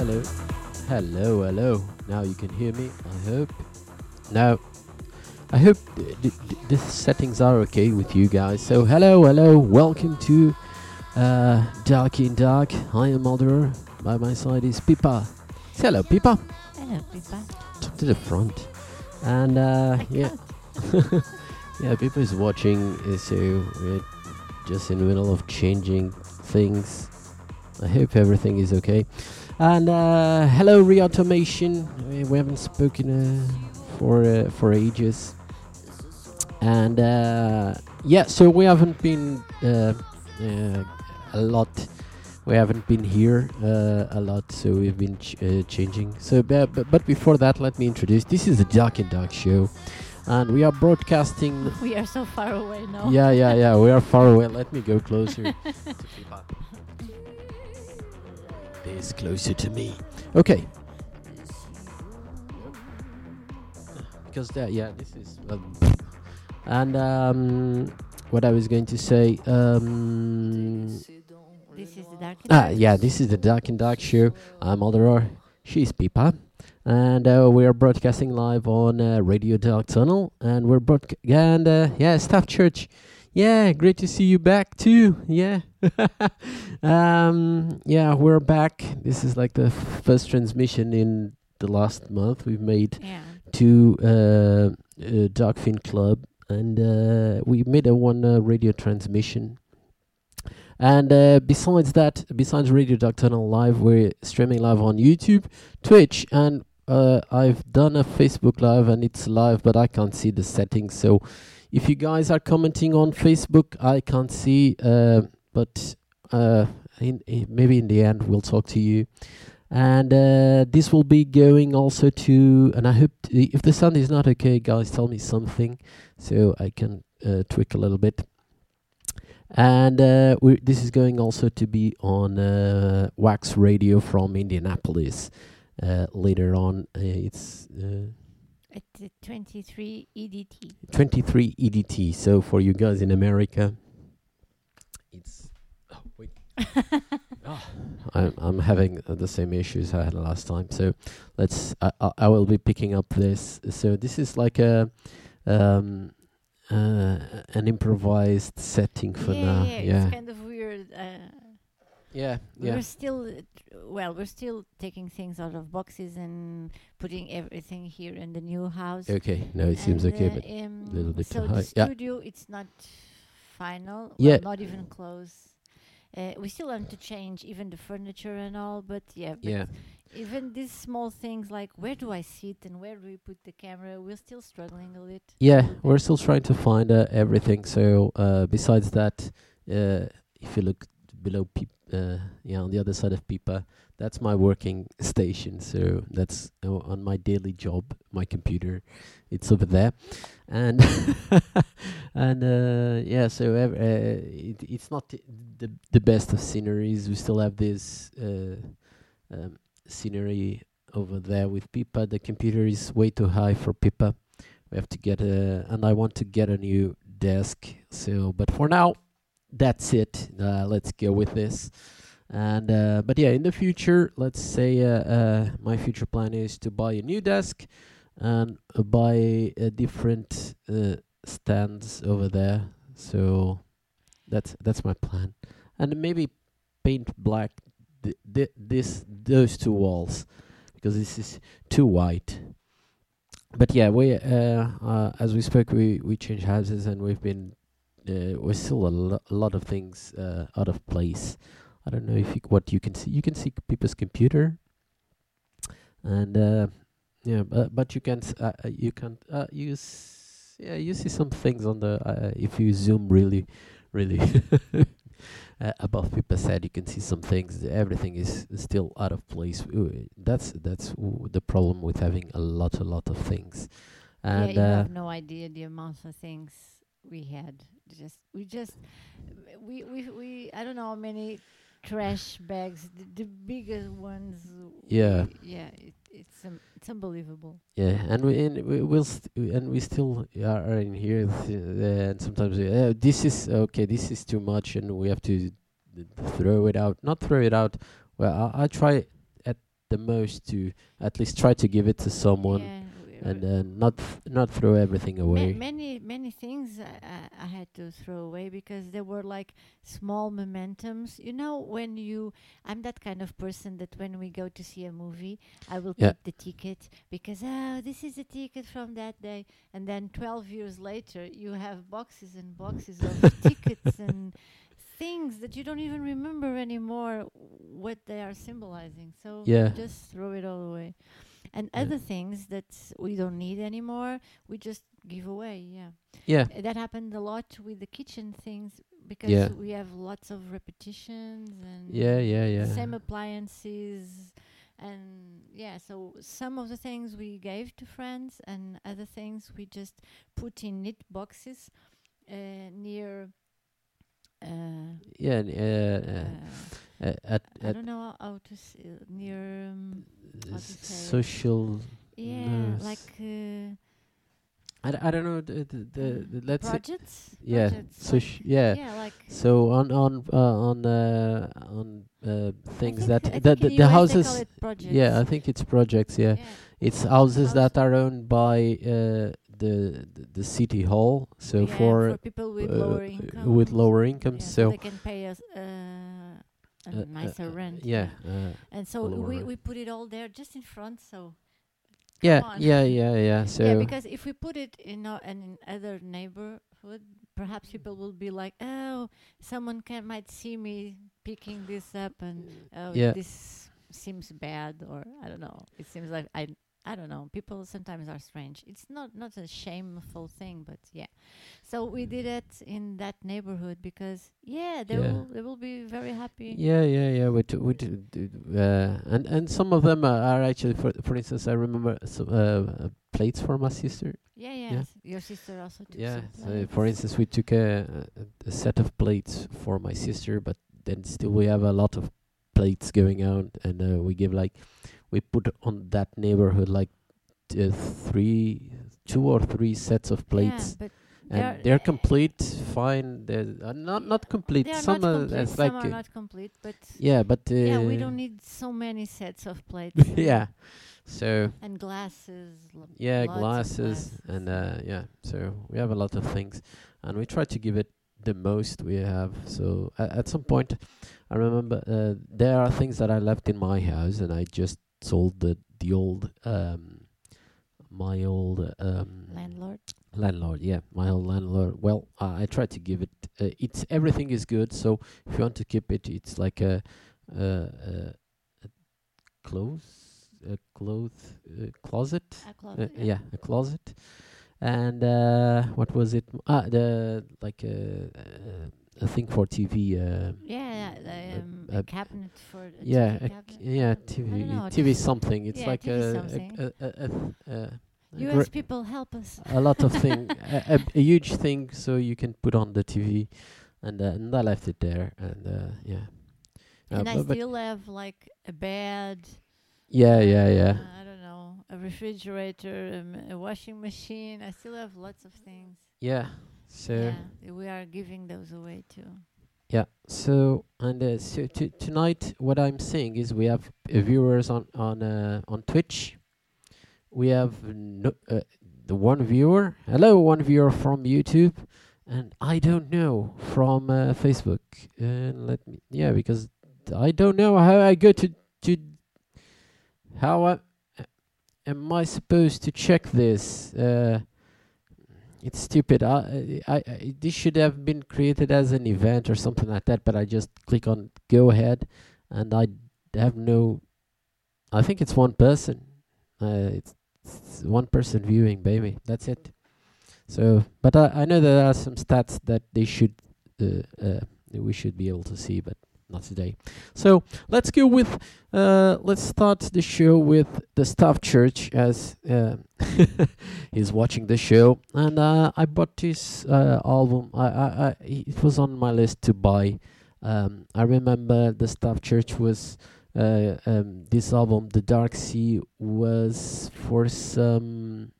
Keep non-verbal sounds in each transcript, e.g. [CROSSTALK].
hello, hello, hello. Now you can hear me. I hope. Now, I hope th- th- th- settings are okay with you guys. So, hello, hello. Welcome to uh, Dark in Dark. I am Mother. By my side is Pipa. Say hello, Pipa. Hello, Pippa. Talk to the front. And uh, yeah, [LAUGHS] yeah, Pipa is watching. uh, So we're just in the middle of changing things. I hope everything is okay. And uh, hello, Reautomation. We, we haven't spoken uh, for uh, for ages. And uh, yeah, so we haven't been uh, uh, a lot. We haven't been here uh, a lot, so we've been ch- uh, changing. So, but, but before that, let me introduce. This is the Dark and Dark show, and we are broadcasting [LAUGHS] We are so far away now. yeah, yeah, yeah. We are far away. Let me go closer. [LAUGHS] to. This closer to me. Okay. Because that, yeah, this is. Um, and um, what I was going to say. Um, This is the dark. and Ah, yeah, this is the Dark and Dark show. I'm Aldoror. She's Pipa. And uh, we are broadcasting live on uh, Radio Dark Tunnel. And we're broadca- and uh, yeah, Staff Church. Yeah, great to see you back too. Yeah. [LAUGHS] um, yeah, we're back. This is like the first transmission in the last month. We've made Yeah. to uh, uh, Darkfin Club, and uh, we made a one uh, radio transmission. And uh, besides that, besides Radio Dark Tunnel Live, we're streaming live on YouTube, Twitch, and uh, I've done a Facebook Live, and it's live, but I can't see the settings. So, if you guys are commenting on Facebook, I can't see. Uh, but uh, in, in maybe in the end, we'll talk to you and uh, this will be going also to and i hope t- if the sound is not okay guys tell me something so i can uh, tweak a little bit and uh, this is going also to be on uh, wax radio from indianapolis later on it's At 23 EDT. 23 edt so for you guys in america it's oh wait [LAUGHS] I'm I'm having uh, the same issues I had last time. So let's I I, I will be picking up this. So this is like a um uh, an improvised setting for yeah, now. yeah, Yeah. It's kind of weird. Uh, Yeah. Yeah. We're still, uh, well, we're still taking things out of boxes and putting everything here in the new house. Okay. No, it seems And, okay, uh, but um, little bit so too the high. Yeah. studio, it's not final. well, Yeah. not even close. Uh, we still want to change even the furniture and all, but yeah, but yeah. even these small things like where do I sit and where do we put the camera, we're still struggling a bit. Yeah, we're still trying to find uh, everything. So uh, besides that, uh, if you look below, peop- uh, yeah, on the other side of Pipa, that's my working station. So that's uh, on my daily job, my computer, it's over there, and [LAUGHS] and uh, yeah. So ev- uh, it, it's not the the the best of sceneries. We still have this uh, um, scenery over there with Pipa. The computer is way too high for Pipa we have to get a and i want to get a new desk so but for now that's it. Uh, let's go with this. And uh, but yeah in the future let's say uh, uh, my future plan is to buy a new desk and buy a different uh, stands over there. So that's that's my plan. And maybe paint black th- th- this those two walls because this is too white but yeah, we uh, uh, as we spoke, we we changed houses and we've been uh, we're still a, lo- a lot of things uh, out of place. I don't know if you, what you can see. You can see people's computer, and uh, yeah, but but you can s- uh, uh, you can uh, use yeah you see some things on the uh, if you zoom really really [LAUGHS] uh, above people's head you can see some things everything is still out of place Ooh, that's that's w- the problem with having a lot a lot of things and yeah, you uh, have no idea the amount of things we had. Just we just we we we I don't know how many trash bags, the, the biggest ones. Yeah. yeah, it, it's um, it's unbelievable. Yeah, and we and we will st- and we still are, in here, th- uh, and sometimes we, uh, this is okay. This is too much, and we have to th- throw it out. Not throw it out. Well, I, I try at the most to at least try to give it to someone Yeah, and uh, not th- not throw everything Ma- away. many many things I, I, I had to throw away because they were like small momentums. You know, when you, I'm that kind of person that when we go to see a movie, I will Yeah. keep the ticket because oh, this is a ticket from that day, and then 12 years later, you have boxes and boxes of [LAUGHS] tickets and things that you don't even remember anymore what they are symbolizing. So Yeah. just throw it all away. And other things that we don't need anymore, we just give away. Yeah, Yeah, Uh, that happened a lot with the kitchen things because Yeah. we have lots of repetitions and yeah, yeah, yeah. same appliances. And yeah, so some of the things we gave to friends, and other things we just put in neat boxes uh, near. Uh, yeah, uh, uh, uh, uh, at I at don't know how to s- uh, near. Um, to social. yeah, s- like uh, I, d- I don't know the the, the, the let's projects. yeah projects, so like- yeah. yeah, like So on on uh, on uh, on uh, things that I the the, the US houses projects. yeah I think it's projects yeah, Yeah. it's houses House- that are owned by uh, the, the city hall so Yeah, for, people with uh, lower uh, income. with lower incomes yeah, so they can pay us uh, a uh, uh, nicer uh, rent. yeah uh, and so we rent. we put it all there just in front. So yeah on. yeah yeah yeah [LAUGHS] so yeah, because if we put it in in other neighborhood, perhaps people will be like, oh, someone can might see me picking this up, and oh, Yeah. this seems bad, or I don't know. It seems like I. I don't know. People sometimes are strange. It's not not a shameful thing, but yeah. So we did it in that neighborhood because yeah, they Yeah. will they will be very happy. Yeah, yeah, yeah. We do, we do, uh, and and some of them are, are actually, for for instance, I remember some uh, uh, plates for my sister. Yeah, yeah. Yeah. Your sister also took Yeah. some So for instance, we took a, a, a set of plates for my sister, but then still we have a lot of plates going out, and uh, we give like we put on that neighborhood like uh, three, two or three sets of plates. Yeah, but And they're- they're complete, fine. They're uh, not not complete. They are Some not are complete. it's Some like are uh, not complete, but yeah, but uh, yeah, we don't need so many sets of [LAUGHS] plates. yeah. So and glasses. yeah, of glasses and uh, yeah. So we have a lot of things, and we try to give it the most we have. So a- at some point, I remember uh, there are things that I left in my house, and I just sold the the old um my old um landlord. landlord yeah my old landlord well uh, i try to give it uh, it's everything is good so if you want to keep it it's like a uh, uh, a clothes a cloth uh, closet A uh, closet. yeah a closet and uh what was it ah the like a uh, a thing for tv uh Yeah, the, um, uh, a cabinet for a yeah TV a, cabinet. yeah tv know, tv something it's yeah, like TV a, a, a, a, a, a U.S. people help us. a lot of thing, [LAUGHS] a, a, a huge thing, so you can put on the TV, and uh, and I left it there, and uh, yeah, Uh, and I still have like a bed. yeah, yeah, yeah, uh, I don't know, a refrigerator, um, a washing machine. I still have lots of things. yeah. So yeah, we are giving those away too. yeah, so and uh, so tonight, what I'm saying is we have uh, viewers on on uh, on Twitch. We have no, uh, the one viewer. Hello, one viewer from YouTube, and I don't know from uh, Facebook. And let me, yeah, because I don't know how I go to to how I, am I supposed to check this? Uh, it's stupid. I, I, this should have been created as an event or something like that, but I just click on go ahead, and I have no. I think it's one person. Uh, it's, it's one person viewing, baby. That's it. So, but I, I know there are some stats that they should, uh, uh, we should be able to see, but not today. So let's go with, uh, let's start the show with the Staff Church as uh, [LAUGHS] he's watching the show, and uh, I bought this uh, album. I, I, I, it was on my list to buy. Um, I remember the Staff Church was uh, um, this album, The Dark Sea, was for some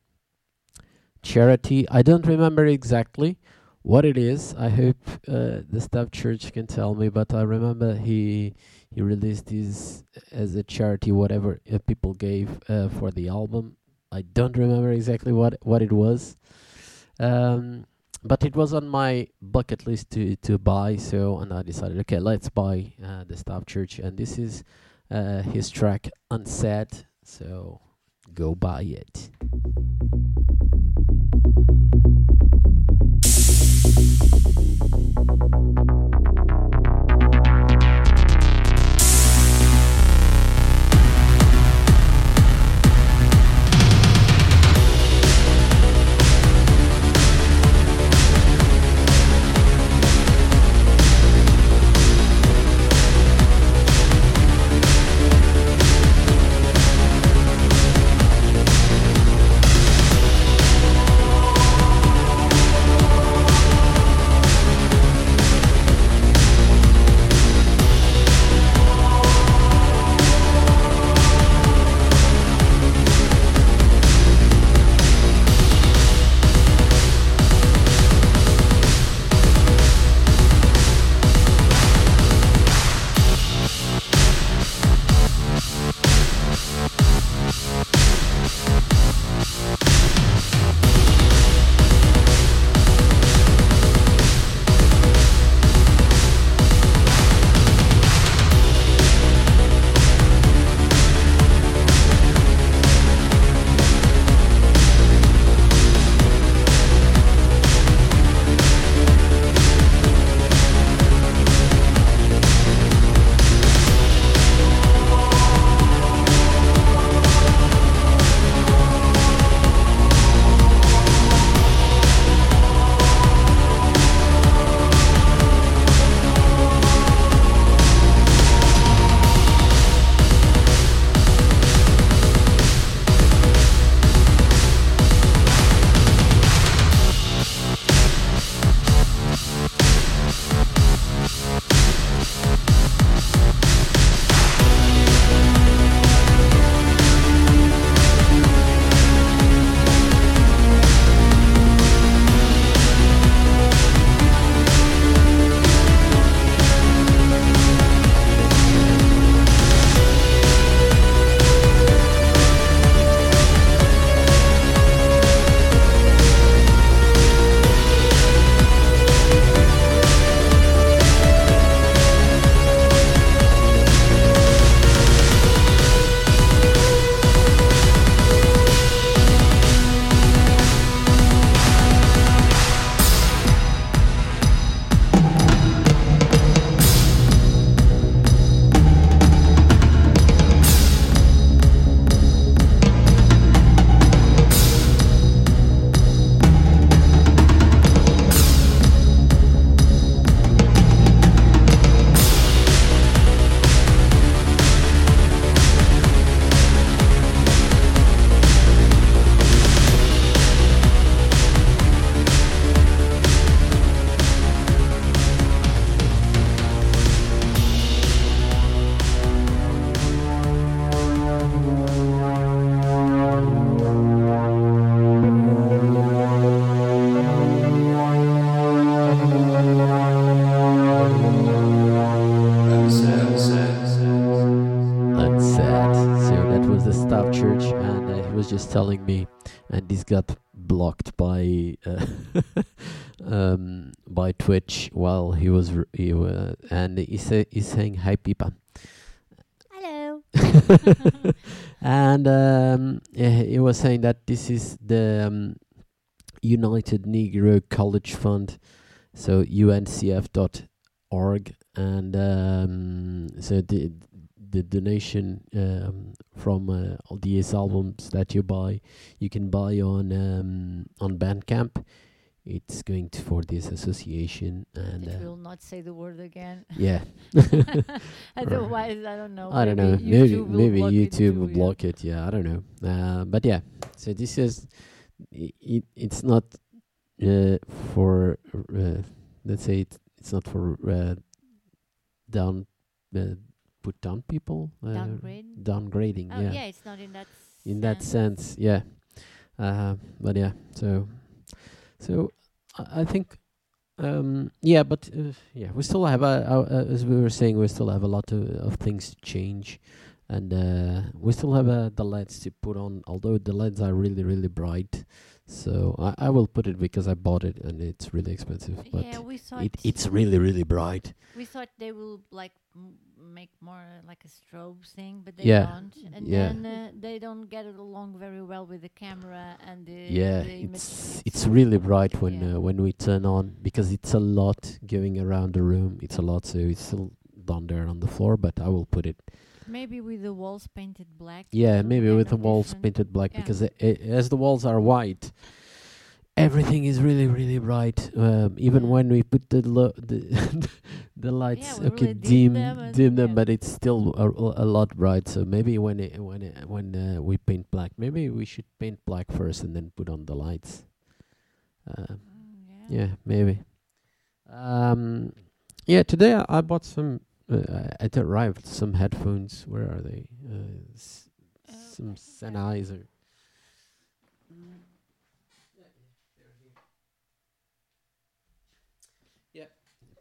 charity. I don't remember exactly what it is. I hope uh, the staff church can tell me, but I remember he he released this as a charity, whatever uh, people gave uh, for the album. I don't remember exactly what what it was, um, but it was on my bucket list to to buy. So and I decided, okay, let's buy uh, the Staff Church, and this is uh, his track Unsaid. So go buy it. Twitch while he was he uh, and he say he's saying hi Pipa. Hello. [LAUGHS] and um, he was saying that this is the um, United Negro College Fund, so uncf.org, and um, so the the donation um, from uh, all these albums that you buy, you can buy on um, on Bandcamp. It's going to for this association, and it uh, will not say the word again. yeah. [LAUGHS] Otherwise, [LAUGHS] I don't know. I don't know. maybe Maybe YouTube will maybe block it YouTube will yeah. block it. Yeah, I don't know. Uh, but yeah, so this is it. It's not uh, for uh, let's say it, it's not for uh, down uh, put down people. Uh, Downgrade? Downgrading. Oh, yeah. yeah, it's not in that. In that sense, yeah. Uh, but yeah, so so I, think Um, yeah, but uh, yeah, we still have a, a, a, as we were saying, we still have a lot of, of things to change, and uh, we still have uh, the LEDs to put on. Although the LEDs are really really bright, so I, I will put it because I bought it and it's really expensive. But yeah, we thought it it's really really bright. we thought they will like m- make more uh, like a strobe thing, but they Yeah, don't, and yeah. then uh, they don't get it along very well with the camera and the yeah, the image. it's it's really bright when Yeah. uh, when we turn on because it's a lot going around the room. It's a lot, so it's still down there on the floor. But I will put it maybe with the walls painted black. Yeah, maybe with the walls different. painted black Yeah. because uh, uh, as the walls are white, everything is really really bright. Um, even Yeah. when we put the lo- the [LAUGHS] the lights, we okay, really dim dim them dim them, yeah. but it's still a, a lot bright. So maybe when it, when it, when uh, we paint black, maybe we should paint black first and then put on the lights. Um, Mm, yeah, maybe. Um, yeah, today I, I bought some. Uh, I it arrived some headphones. Where are they? Uh, s- Uh, some. Sennheiser. Yeah,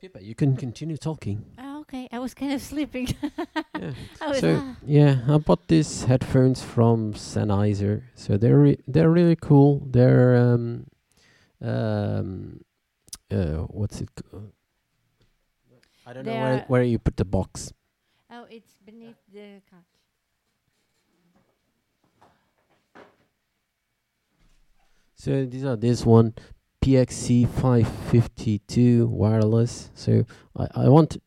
Pippa, you can continue talking. Oh, okay, I was kind of sleeping. [LAUGHS] yeah. I So ah. yeah, I bought these headphones from Sennheiser. So they're re- they're really cool. They're um um uh what's it? ca- I don't know where where you put the box. oh, it's beneath the couch. So these are this one PXC 552 wireless. So I I want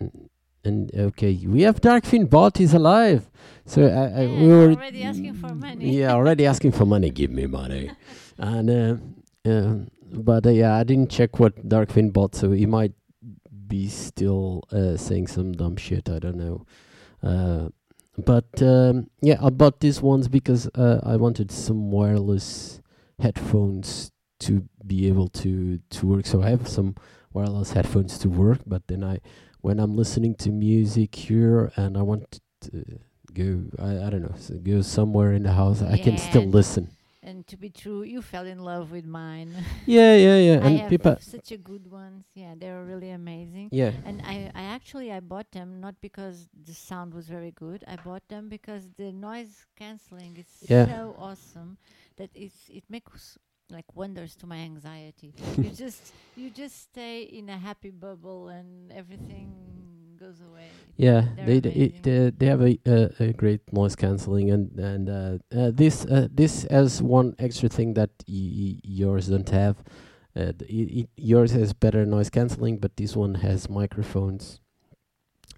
mm, and okay, we have Darkfin bot is alive. So I, I Yeah, we were already asking for money. Yeah, already asking for money. Give me money. [LAUGHS] and uh, um, but uh, yeah, I didn't check what Darkfin bot, so he might be still uh, saying some dumb shit. I don't know. Uh, but um, yeah, I bought these ones because uh, I wanted some wireless headphones to be able to to work. So I have some wireless headphones to work, but then I when I'm listening to music here and I want to go, I, I don't know, so go somewhere in the house, I can still listen. And to be true, you fell in love with mine. Yeah, yeah, yeah. [LAUGHS] I And have people, such a good ones. Yeah, they're really amazing. yeah, And I, I actually I bought them not because the sound was very good. I bought them because the noise cancelling is Yeah. so awesome that it's it makes like wonders to my anxiety. you [LAUGHS] just you just stay in a happy bubble and everything goes away. yeah. They're They, they amazing. they they have a a, a great noise cancelling, and and uh, uh, this uh, this has one extra thing that yours don't have. Uh, th- i i yours has better noise cancelling, but this one has microphones.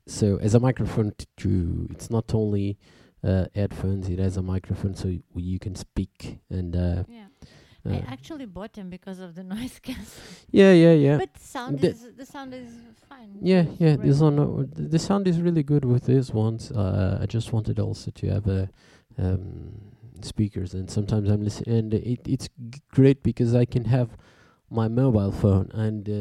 So as a microphone, to it's not only uh, headphones; it has a microphone, so you can speak and. Uh, Yeah. Uh, I actually bought them because of the [LAUGHS] noise cancelling. yeah, yeah, yeah. But sound The- is the sound is fine. Yeah, yeah. This one, uh, the sound is really good with these ones. Uh, I just wanted also to have a um, speakers, and sometimes I'm listening, and it it's g- great because I can have my mobile phone and uh,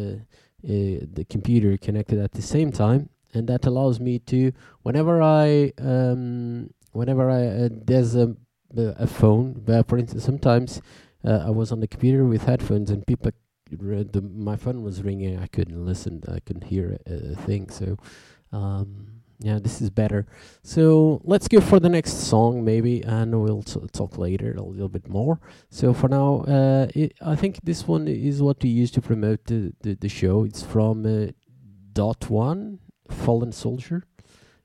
uh, the computer connected at the same time, and that allows me to whenever I um, whenever I uh, there's a a phone. But for instance, sometimes uh, I was on the computer with headphones, and people r- the my phone was ringing. I couldn't listen. I couldn't hear a, a thing. So, um, yeah, this is better. So let's go for the next song, maybe, and we'll t- talk later a little bit more. So for now, uh, it, I think this one is what we use to promote the the, the show. It's from uh, Dot One, Fallen Soldier.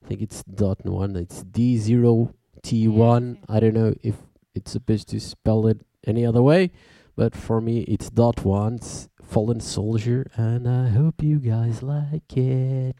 I think it's Dot One. It's D zero T one. I don't know if it's supposed to spell it any other way. But for me, it's dot one's Fallen Soldier, and I hope you guys like it.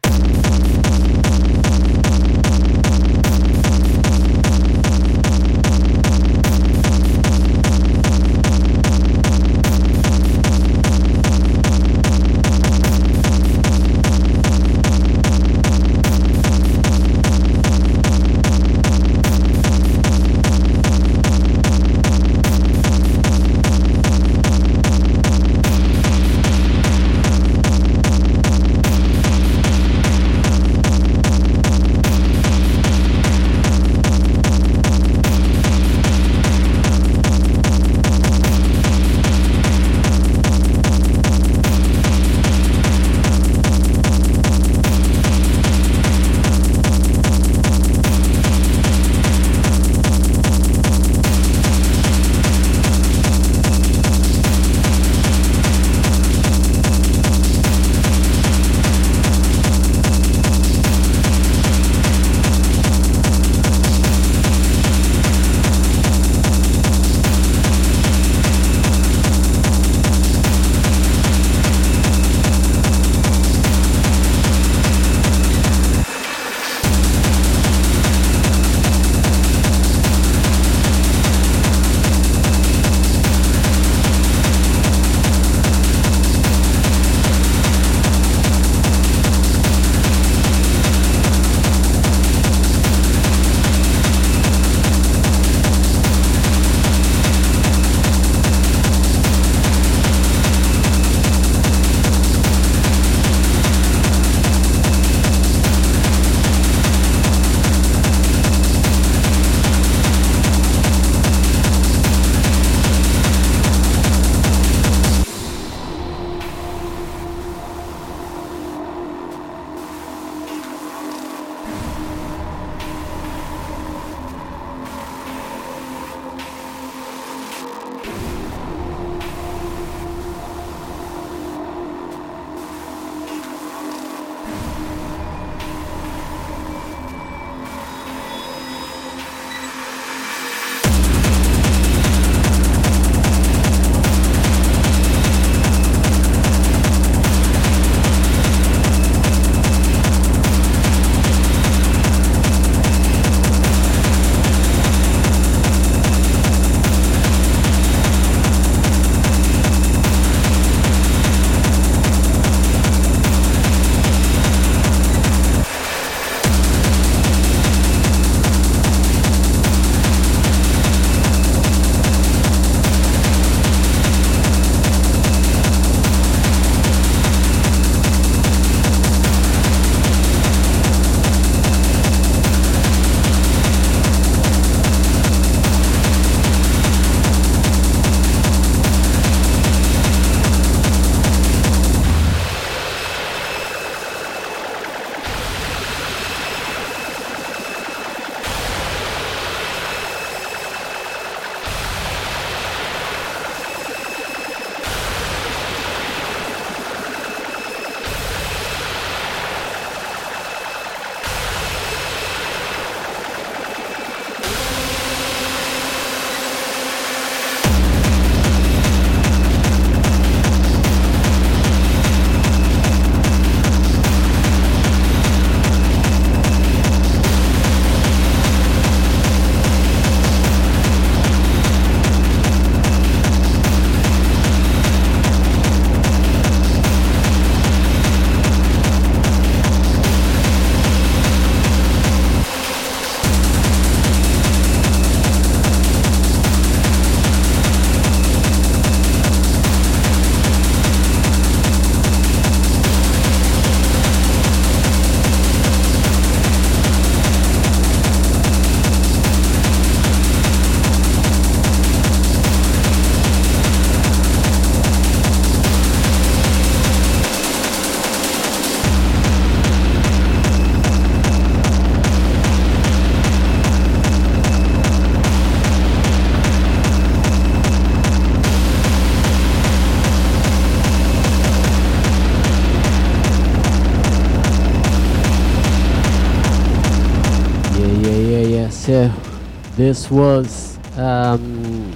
This was um,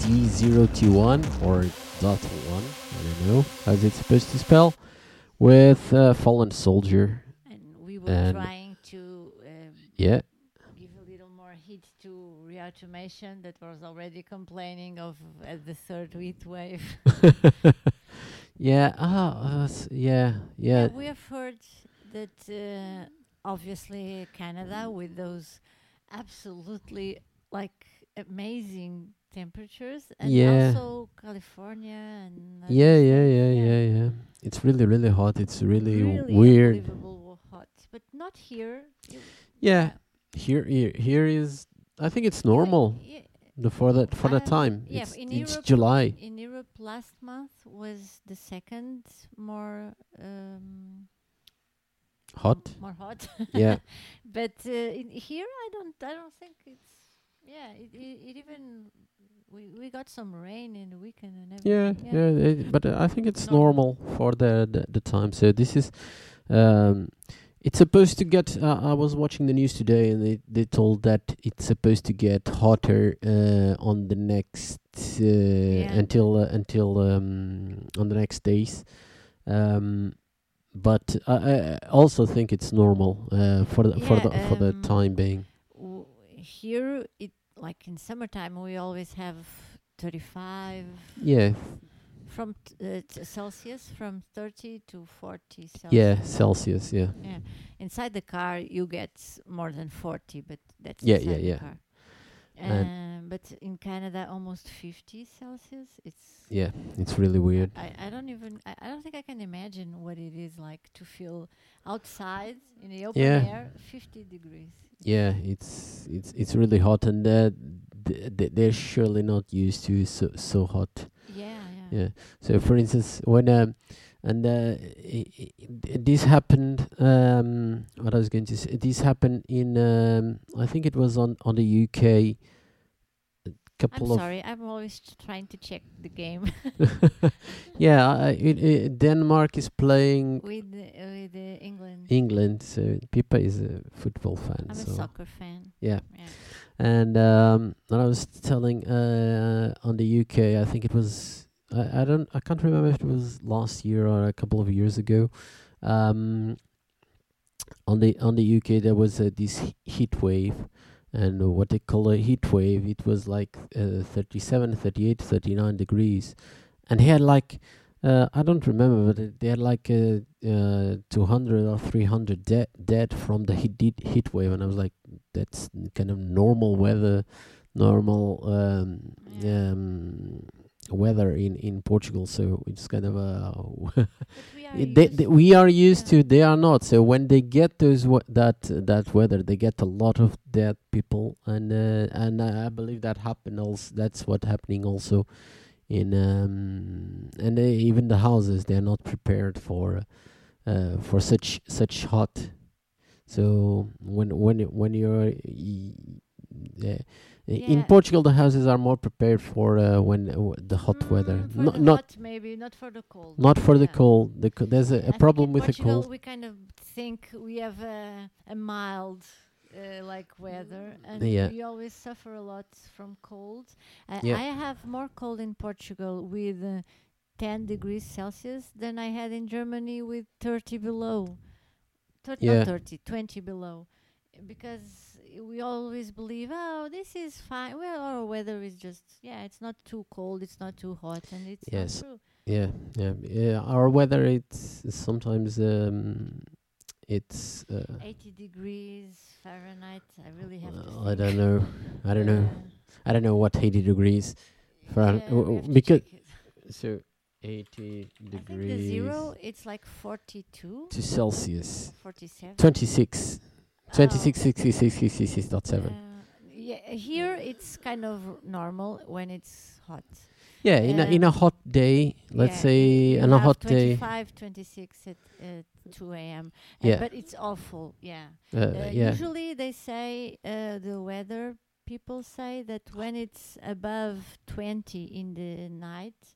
D0T1 or dot one. I don't know how's it supposed to spell with uh, Fallen Soldier. And we were And- trying to um, Yeah, give a little more heat to reautomation that was already complaining of uh, the third heat wave. [LAUGHS] yeah. Ah, uh, s- yeah, yeah. we have heard that uh, obviously Canada with those absolutely like amazing temperatures and Yeah. also California and Yeah, yeah, stuff, yeah, yeah, yeah. It's really, really hot. It's really, really weird. unbelievable hot, but not here. You- Yeah, here, here, here is. I think it's normal Yeah, the, for that for the Uh, time. yeah, it's in it's Europe- July. in Europe last month was the second more um, Hot. more hot. [LAUGHS] Yeah. but uh, in here I don't I don't think it's yeah it, it, it even we we got some rain in the weekend and Yeah, everything. yeah, it, but uh, I think it's Normal. normal for the, the the time. So this is, um, it's supposed to get. Uh, I was watching the news today, and they they told that it's supposed to get hotter uh, on the next uh, until uh, until um, on the next days. Um, but I, I also think it's normal uh, for the for Yeah, the for the um, time being. W- here it like in summertime we always have 35 Yeah, from t- uh, Celsius from 30 to 40 Celsius. yeah, Celsius. Yeah, Yeah. Inside the car, you get more than 40, but that's Yeah, inside yeah, the yeah. car. And- Um, but in Canada, almost 50 Celsius. It's yeah, it's really weird. I, I don't even I, I don't think I can imagine what it is like to feel outside in the open Yeah. air 50 degrees. Yeah, it's it's it's really hot, and uh, th- th- they're surely not used to so so hot. Yeah, yeah. Yeah. So, for instance, when um, and uh, i i i- this happened. Um, what I was going to say, this happened in. Um, I think it was on on the UK. A I'm couple of sorry. I'm always trying to check the game [LAUGHS] yeah, I, it, it, Denmark is playing with the, uh, with England. England. So Pippa is a football fan. I'm so a soccer fan. yeah. Yeah. And um, and I was telling uh, on the UK, I think it was I, I don't I can't remember if it was last year or a couple of years ago. Um, on the on the UK, there was uh, this heat wave, and what they call a heat wave, it was like uh, 37, 38, 39 degrees, and he had like. Uh, I don't remember, but they had like uh, uh, 200 or 300 dead dead from the heat heat heat wave, and I was like, that's kind of normal weather, normal um, Yeah. um, weather in, in Portugal. So it's kind of a we [LAUGHS] are they, used they, we are used yeah. to. They are not. So when they get those that that weather, they get a lot of dead people, and uh, and I believe that happened also. That's what happening also in um and they, even the houses they are not prepared for uh for such such hot so when when when you're uh, in Portugal the houses are more prepared for uh, when uh, the hot weather Mm, not the not hot maybe not for the cold. not for the cold the co- there's a, think problem with the cold We kind of think we have a, a mild uh, like weather, and Yeah. we always suffer a lot from cold. I, Yeah. I have more cold in Portugal with uh, 10 degrees Celsius than I had in Germany with 30 below. Thir- Yeah. Not 30, 20 below. Because we always believe, oh, this is fine. Well, our weather is just, yeah, it's not too cold, it's not too hot, and it's Yes. yeah yeah yeah our weather it's sometimes um it's uh, 80 degrees Fahrenheit. I really have to. well, I don't know I don't know [LAUGHS] I don't know what 80 degrees Fahren- Yeah, w- w- because so 80 I think the degrees zero it's like 42, to Celsius 47. 26 Oh, 26 66 66 dot 7 uh, yeah, here it's kind of normal when it's hot. yeah in a in a hot day let's Yeah, say on a hot day 25, 26 at uh, 2 a.m. Uh, Yeah. but it's awful. Yeah. uh, Uh, yeah Usually they say uh, the weather people say that when it's above 20 in the night,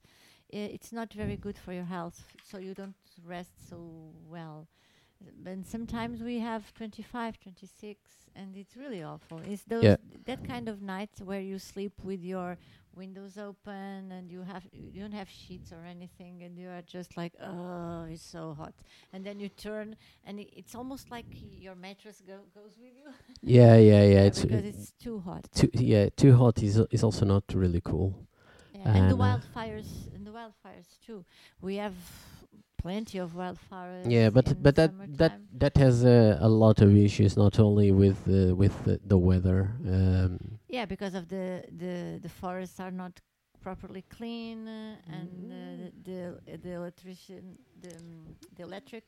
it's not very good for your health, so you don't rest so well. And sometimes we have 25, 26, and it's really awful. It's those Yeah. that kind of nights where you sleep with your windows open and you have you don't have sheets or anything, and you are just like, oh, it's so hot. And then you turn, and i it's almost like your mattress go- goes with you. Yeah, yeah, yeah. [LAUGHS] It's because it's too hot. too yeah too hot is is also not really cool. Yeah, and the And, uh, wildfires, and the wildfires too. We have plenty of wildfires. Yeah, but but that that summertime. that has uh, a lot of issues, not only with uh, with the, the weather. Um, Yeah, because of the the the forests are not properly clean uh, and uh, the the the electrician the um, the electric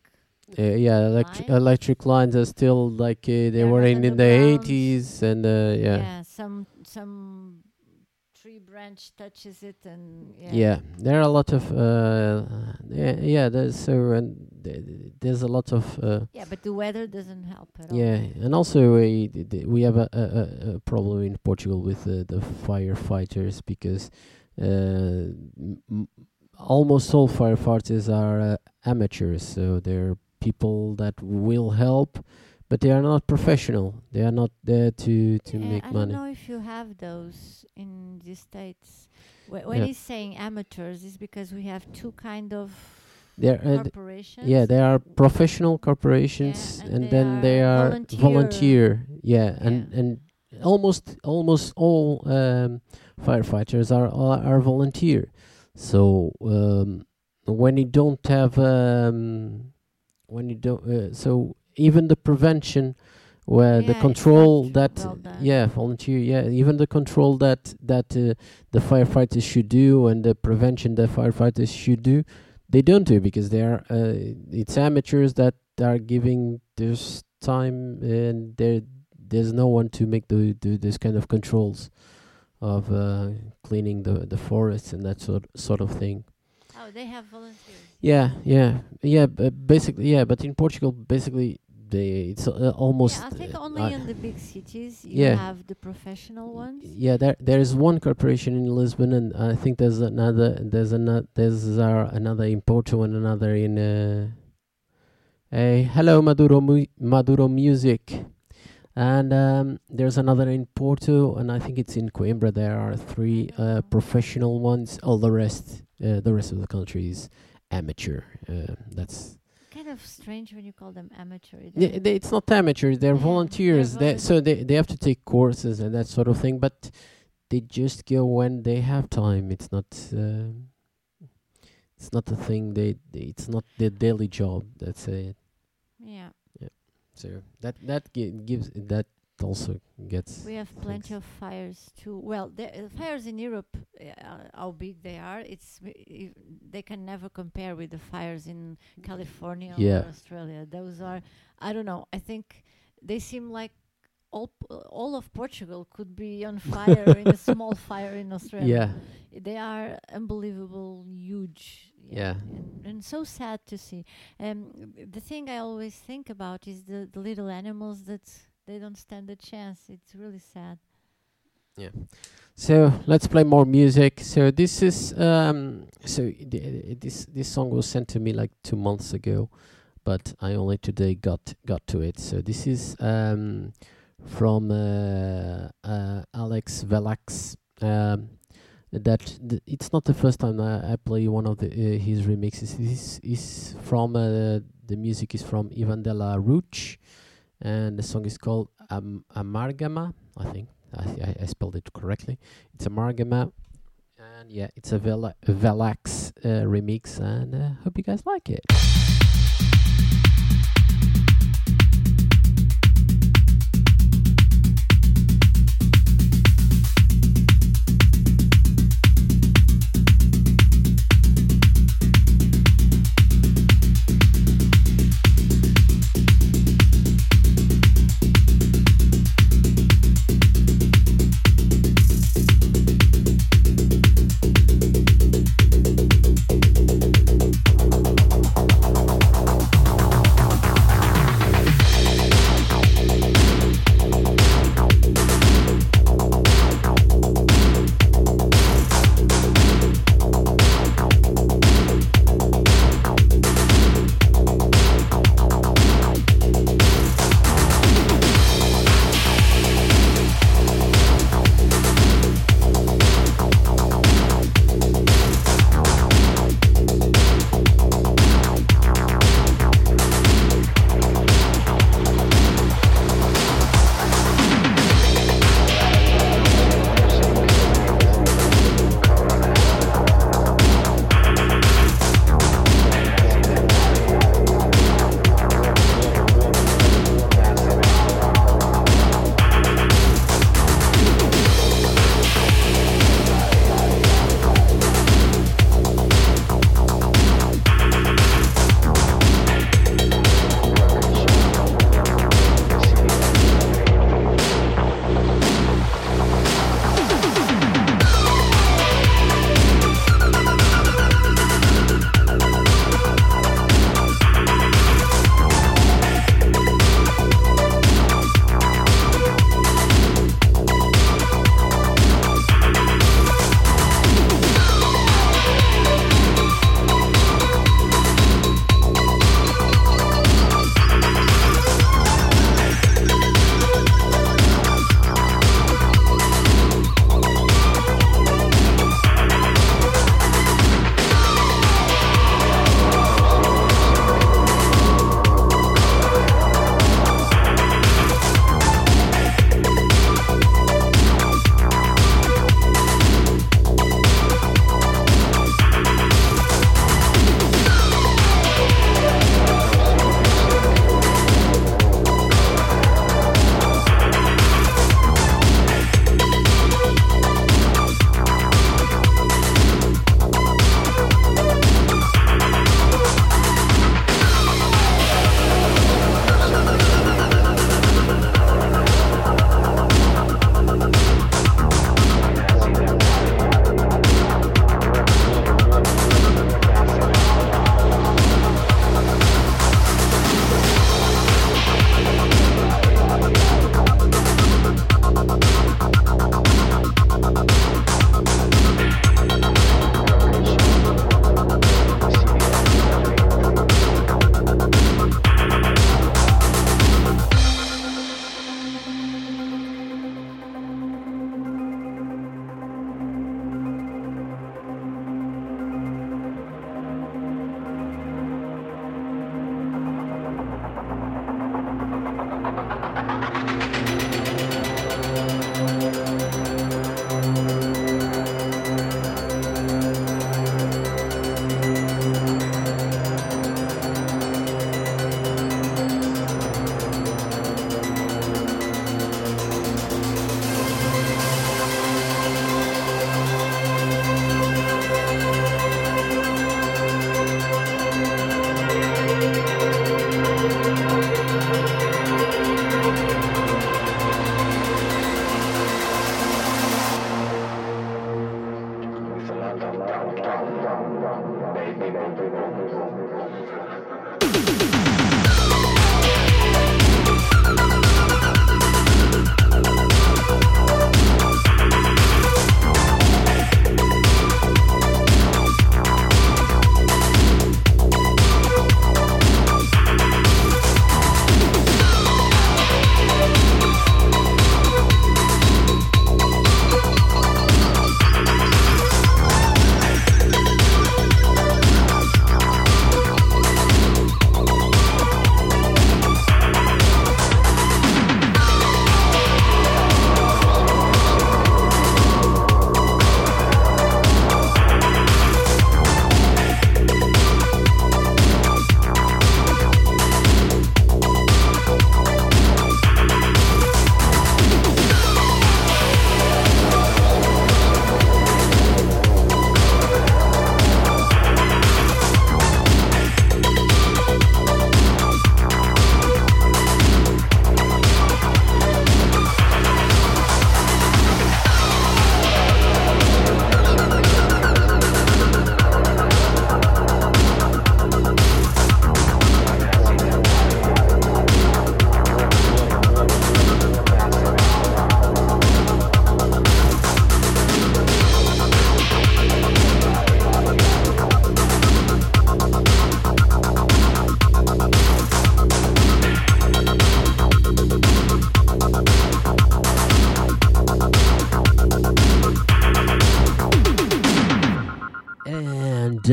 uh, yeah, electric Lines? electric lines are still like uh, they They're were in in the eighties, and uh, yeah. yeah. some some tree branch touches it and yeah, yeah, there are a lot of uh, yeah, yeah. There's so th- there's a lot of uh, Yeah, but the weather doesn't help at all. yeah, and also we we have a, a, a- problem in Portugal with uh, the firefighters because uh, almost all firefighters are uh, amateurs, so they're people that will help, but they are not professional. They are not there to to Yeah, make I money. I don't know if you have those in the states. Wh- when Yeah. he's saying amateurs, is because we have two kind of uh, corporations. yeah, they are professional corporations, and and, they then they are volunteer. volunteer. Yeah, and Yeah. and almost almost all um, firefighters are, are are volunteer. So um, when you don't have um, when you don't uh, so even the prevention where Yeah, the control that well yeah volunteer yeah even the control that that uh, the firefighters should do and the prevention that firefighters should do they don't do because they are uh, it's amateurs that are giving this time and there there's no one to make the do this kind of controls of uh, cleaning the the forests and that sort sort of thing. Oh, they have volunteers. yeah yeah yeah but basically yeah but in portugal basically they it's uh, almost yeah, I think uh, only I- in the big cities you Yeah. have the professional ones. Yeah, there there is one corporation in Lisbon, and I think there's another. There's another. There's uh, another in Porto and another in. Uh, hey, hello Maduro Mu- Maduro Music, and um, there's another in Porto, and I think it's in Coimbra. There are three uh, professional ones. All the rest, uh, the rest of the country is amateur. Uh, that's Kind of strange when you call them amateur. It they, they, it's not amateurs they're Yeah, they're volunteers. They, so they, they have to take courses and that sort of thing but they just go when they have time. It's not um it's not a thing they, they it's not their daily job that's it. Yeah, so that that gi- gives that also gets we have plenty Thanks. of fires too. Well, the uh, fires in Europe, uh, how big they are, it's i- they can never compare with the fires in California Yeah. or Australia. Those are, I don't know. I think they seem like all p- all of Portugal could be on [LAUGHS] fire in a small fire in Australia. yeah they are unbelievable huge Yeah. and, and so sad to see um the thing i always think about is the, the little animals that they don't stand a chance it's really sad Yeah. So let's play more music. So this is um so th- this this song was sent to me like two months ago, but I only today got got to it. So this is um from uh, uh Alex Velax. Um, that th- it's not the first time I, I play one of the uh, his remixes. This is from uh, the music is from Ivan de la Ruch, and the song is called Am- Amargama. I think I, I, I spelled it correctly. It's Amargama, and yeah, it's a, a Velax uh, remix, and uh, hope you guys like it.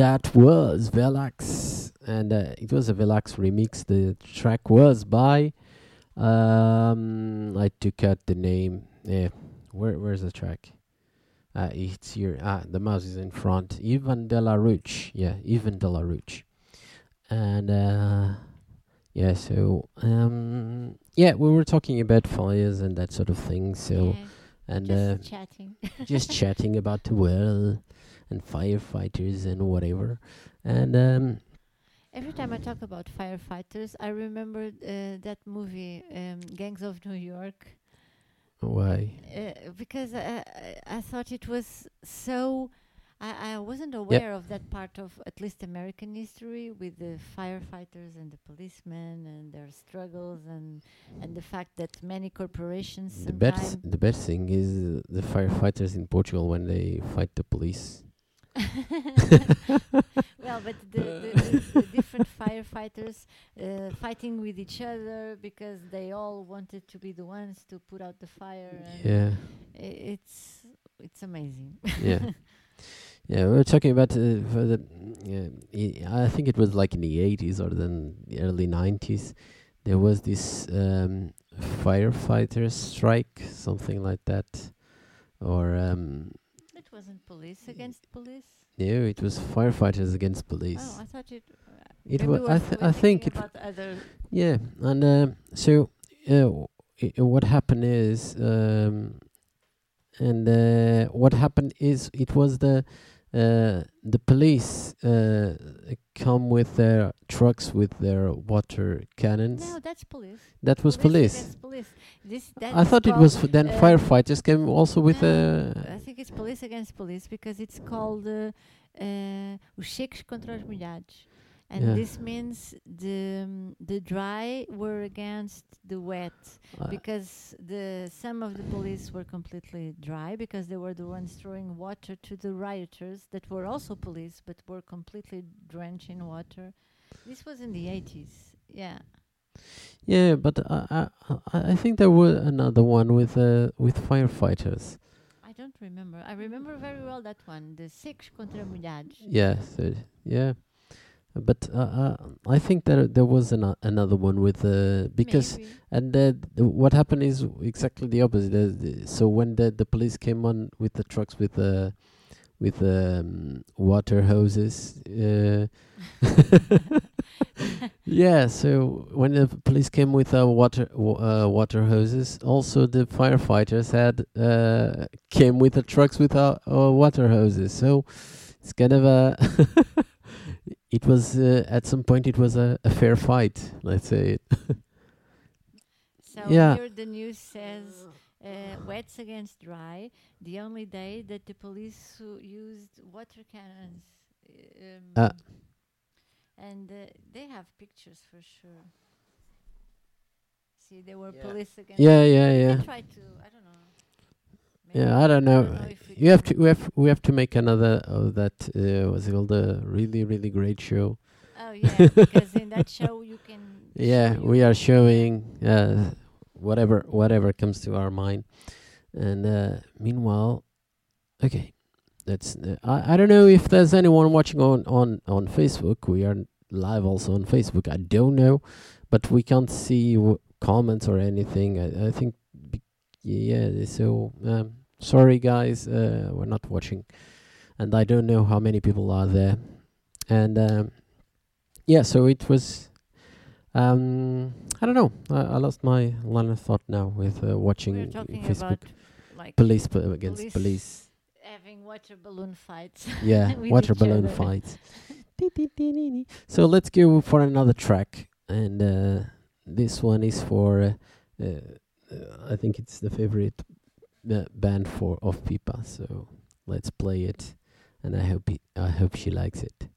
That was Velax, and uh, it was a Velax remix. The track was by, um, I took out the name. Yeah, where where's the track? Uh, it's here. Ah, the mouse is in front. Ivan de la Ruche. Yeah, Ivan de la Ruche. And uh, yeah, so um, yeah, we were talking about fires and that sort of thing. So Yeah, and just uh, chatting. [LAUGHS] just chatting about the world and firefighters and whatever. And um, Every time I talk about firefighters, I remember uh, that movie, um, Gangs of New York, why? uh, because I, I, I thought it was so. I, I wasn't aware of that part of at least American history with the firefighters and the policemen and their struggles and and the fact that many corporations The best, the best thing is uh, the firefighters in Portugal when they fight the police. [LAUGHS] well, but the, the, the, the different firefighters uh, fighting with each other because they all wanted to be the ones to put out the fire. Yeah, it's it's amazing. yeah, [LAUGHS] yeah. We were talking about uh, for the. Yeah, i- think it was like in the eighties or then the early nineties. There was this um, firefighter strike, something like that, or um, wasn't police against police. no, it was firefighters against police. Oh, I thought it. Uh, It maybe wa- I was th- I think it. Yeah, and um, so uh, i- what happened is, um, and uh, what happened is, it was the uh, the police uh, come with their trucks with their water cannons. No, that's police. that was police. against police. This that I thought it was then uh, firefighters came also with no, uh, I think it's police against police because it's called uh, uh, os secos contra os molhados. And Yeah. this means the um, the dry were against the wet uh, because the some of the police were completely dry because they were the ones throwing water to the rioters that were also police but were completely drenched in water. This was in the 80s. Yeah. yeah, but I, I I think there was another one with uh, with firefighters. I don't remember. I remember very well that one, the secos contra molhados. Yeah, so yeah, but uh, uh, I think that there was an, another one with uh, because Maybe. and uh, what happened is exactly the opposite. Uh, the- so when the the police came on with the trucks with uh, with um, water hoses, uh, [LAUGHS] [LAUGHS] yeah. So when the police came with uh, water w- uh, water hoses, also the firefighters had uh, came with the trucks with uh, uh, water hoses. So it's kind of a. [LAUGHS] it was uh, at some point it was a, a fair fight. Let's say it. So [LAUGHS] Yeah. here the news says uh, wets against dry. The only day that the police who used water cannons. Um, Ah. and uh, they have pictures for sure. See, they were Yeah. police against. Yeah, yeah, We yeah. can try to. I don't know. Yeah, I don't know. You have to we have we have to make another of that uh, was it called a really really great show. Oh yeah, because in that show you can. [LAUGHS] Yeah, we are showing uh, whatever whatever comes to our mind, and uh, meanwhile, okay, that's uh, I I don't know if there's anyone watching on on on Facebook. We are live also on Facebook. I don't know, but we can't see w- comments or anything. I I think yeah. So um, sorry guys, uh, we're not watching, and I don't know how many people are there, and um, yeah. So it was. Um, I don't know. I, I lost my line of thought now with uh, watching We're Facebook like police against police police. having water balloon fights. [LAUGHS] Yeah, water balloon fights. [LAUGHS] so let's go for another track, and uh, this one is for. Uh, uh, I think it's the favorite uh, band for of Pipa. So let's play it, and I hope he, I hope she likes it.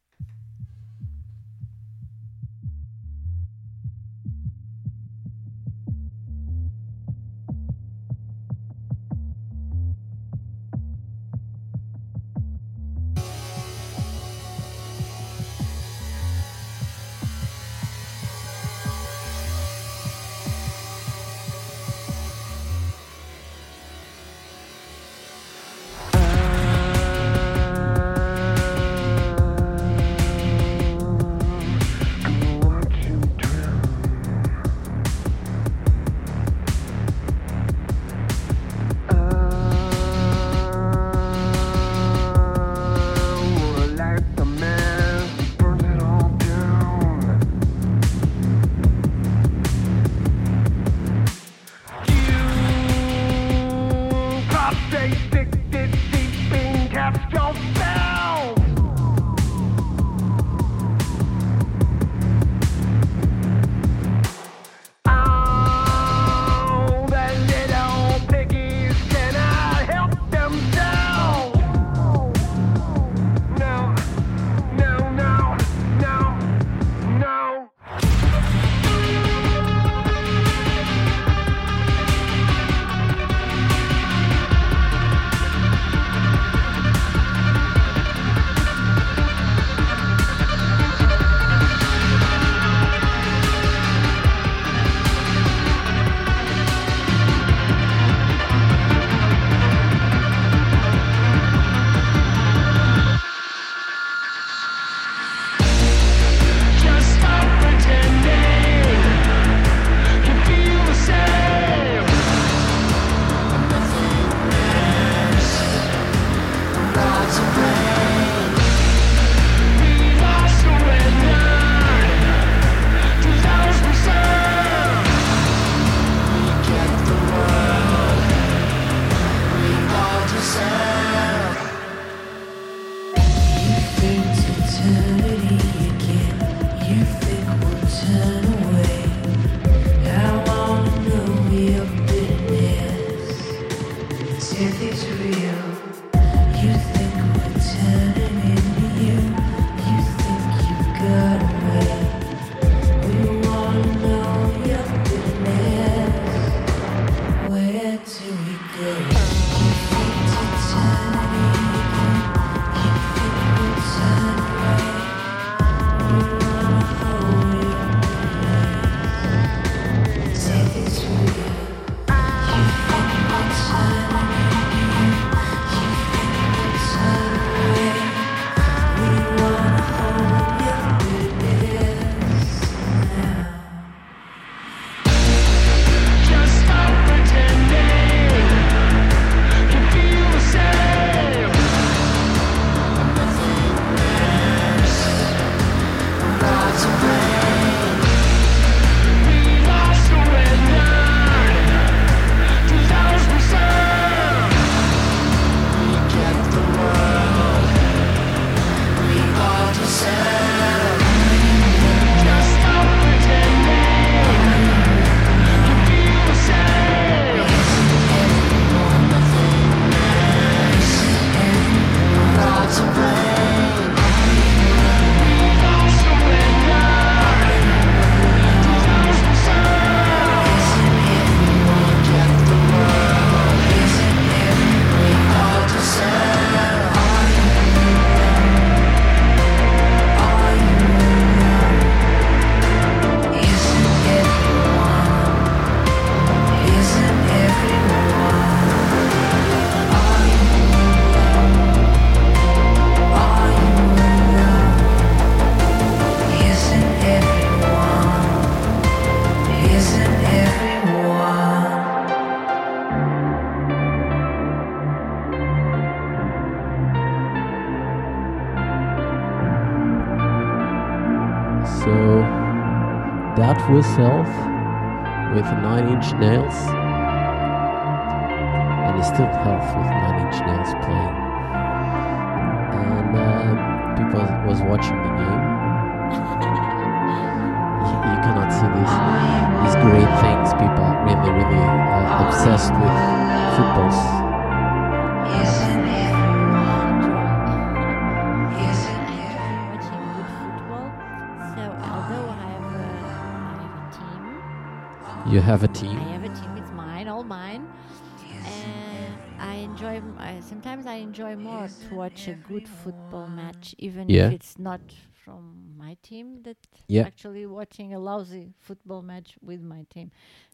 To watch a good football match, even Yeah. if it's not from my team. That Yeah. actually watching a lousy football match with my team.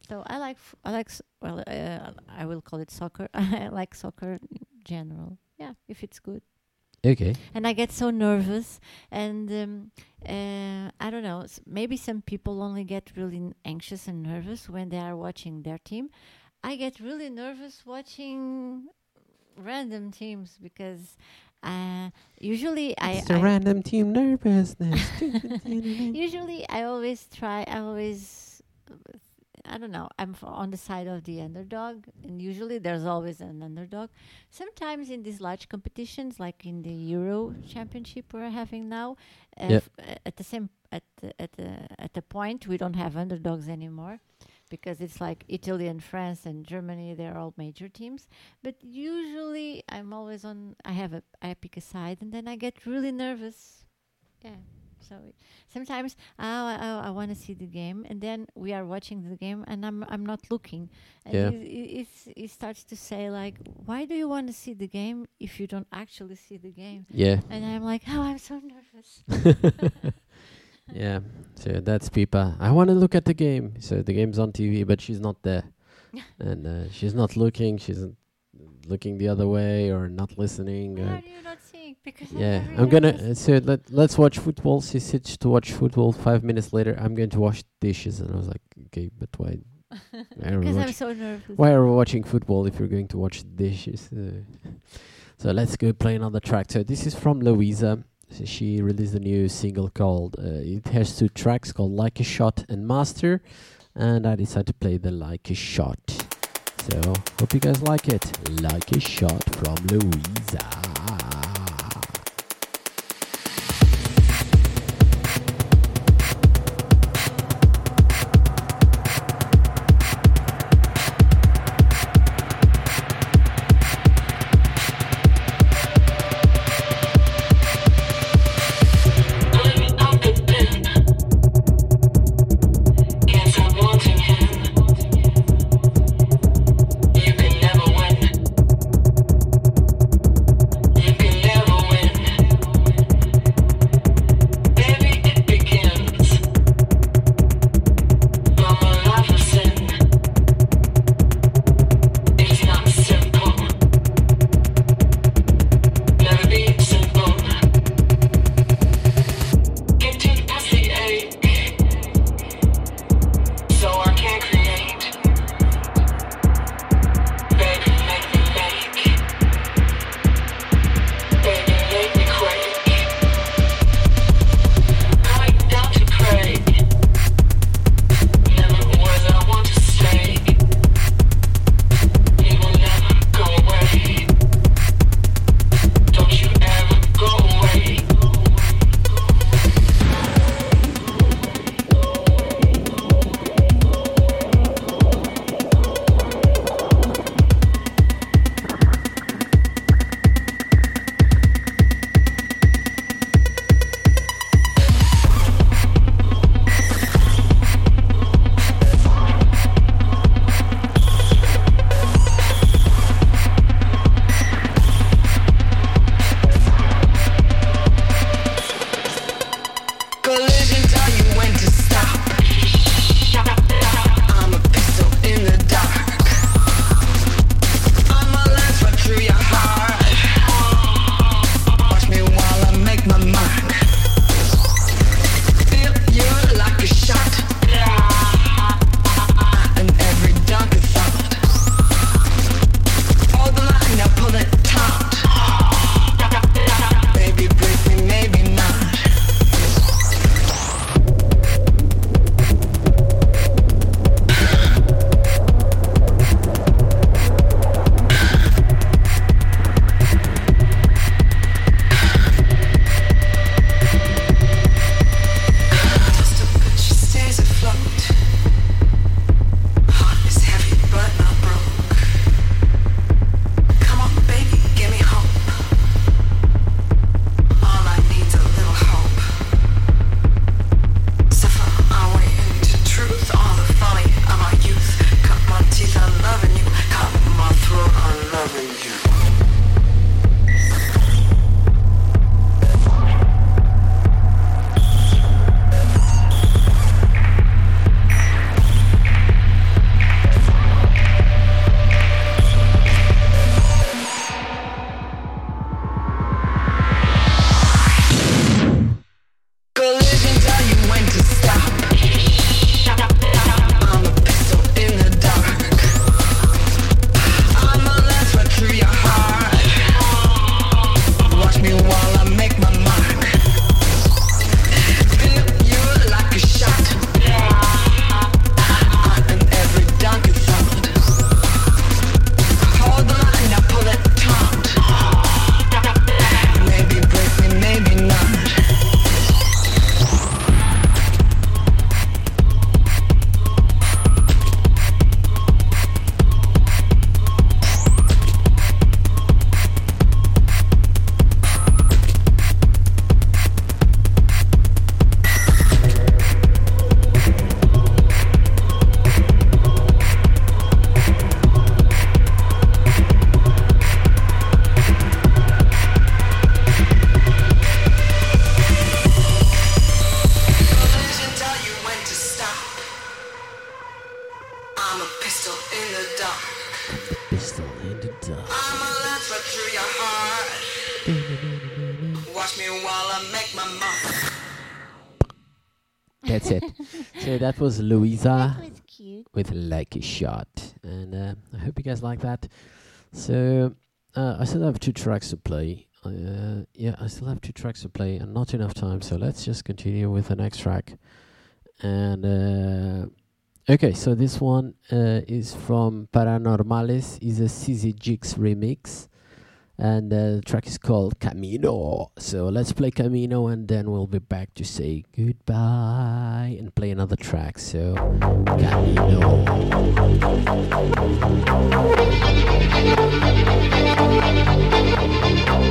So I like. F- I like. s- Well, uh, I will call it soccer. [LAUGHS] I like soccer in general. Yeah, if it's good Okay. and I get so nervous. And um, uh, I don't know, s- maybe some people only get really n- anxious and nervous when they are watching their team. I get really nervous watching random teams because uh, usually I, It's a I random team nervousness. [LAUGHS] usually I always try. I always. I don't know. I'm f- on the side of the underdog, and usually there's always an underdog. Sometimes in these large competitions, like in the Euro Championship we're having now, uh, Yeah. f- uh, at the same at the, at the at the point we don't have underdogs anymore, because it's like Italy and France and Germany. They're all major teams. But usually I'm always on. I have a I pick a side, and then I get really nervous. Yeah. So sometimes oh, I, oh, I, I want to see the game, and then we are watching the game, and I'm I'm not looking. And Yeah. it, it, it starts to say like, why do you want to see the game if you don't actually see the game? yeah. And I'm like, oh, I'm so nervous. [LAUGHS] [LAUGHS] yeah. So that's Pipa. I want to look at the game. So the game's on TV, but she's not there, [LAUGHS] and uh, she's not looking. She's looking the other way or not listening. Why uh, are you not seeing? Because yeah, very I'm gonna. Uh, so let let's watch football. She sits to watch football. Five minutes later, I'm going to wash dishes, and I was like, okay, but why? why are we [LAUGHS] Because I'm so nervous. Why are we watching football if you're going to watch dishes? Uh, [LAUGHS] so let's go play another track. So this is from Louisa. She released a new single called. Uh, it has two tracks called "Like a Shot" and "Master," and I decided to play the "Like a Shot." So hope you guys like it. "Like a Shot" from Louisa. The pistol in the dust. I'm a laugh through your heart. Watch me while I make my mark. That's it. so that was Louisa That was cute. with Like a Shot. And uh, I hope you guys like that. So uh, I still have two tracks to play. Uh, yeah, I still have two tracks to play and not enough time. So let's just continue with the next track. And uh, okay, so this one uh, is from Paranormales. is a CZ Jigs remix. And uh, the track is called Camino. So let's play Camino and then we'll be back to say goodbye and play another track. So, Camino. [LAUGHS]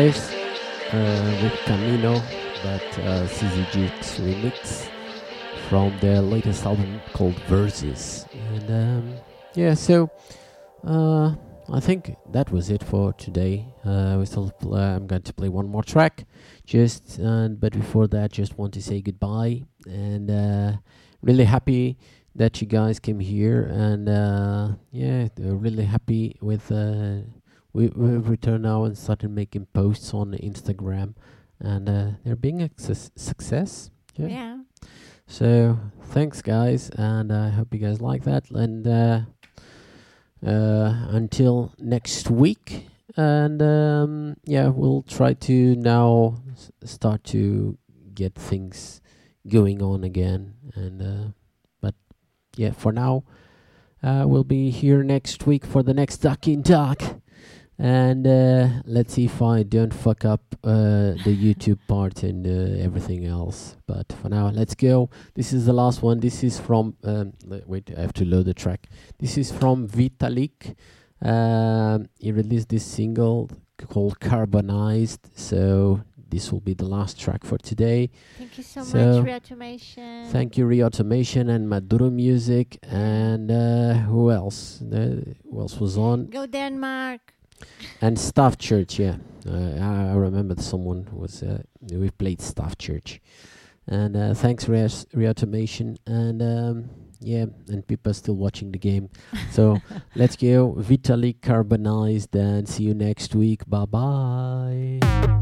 Paranormales uh, with Camino, but uh, remix from their latest album called Verses. And um, yeah, so uh, I think that was it for today. Uh, we still uh, I'm going to play one more track, just and but before that, just want to say goodbye and uh, really happy that you guys came here and uh, yeah, really happy with we we've returned now and started making posts on Instagram, and uh, they're being a success. success. Yeah. Yeah. So thanks, guys, and I hope you guys like that. And uh, uh, until next week, and um, yeah, we'll try to now s- start to get things going on again. And uh, but yeah, for now, uh, we'll be here next week for the next Duck in Talk. And uh, let's see if I don't fuck up uh, the YouTube part and uh, everything else. But for now, let's go. This is the last one. This is from. Um, wait, I have to load the track. This is from Vitalik. Um, he released this single called Carbonized. So this will be the last track for today. Thank you so, So, much, Reautomation. Thank you, Reautomation and Maduro Music. And uh, who else? Uh, who else was on? Go Denmark. And Staff Church, yeah. Uh, I, I remember someone was, uh, we played Staff Church. And uh, thanks, Reas- Reautomation. And um, yeah, and people are still watching the game. [LAUGHS] So let's go. Vitalik Carbonized and see you next week. Bye bye.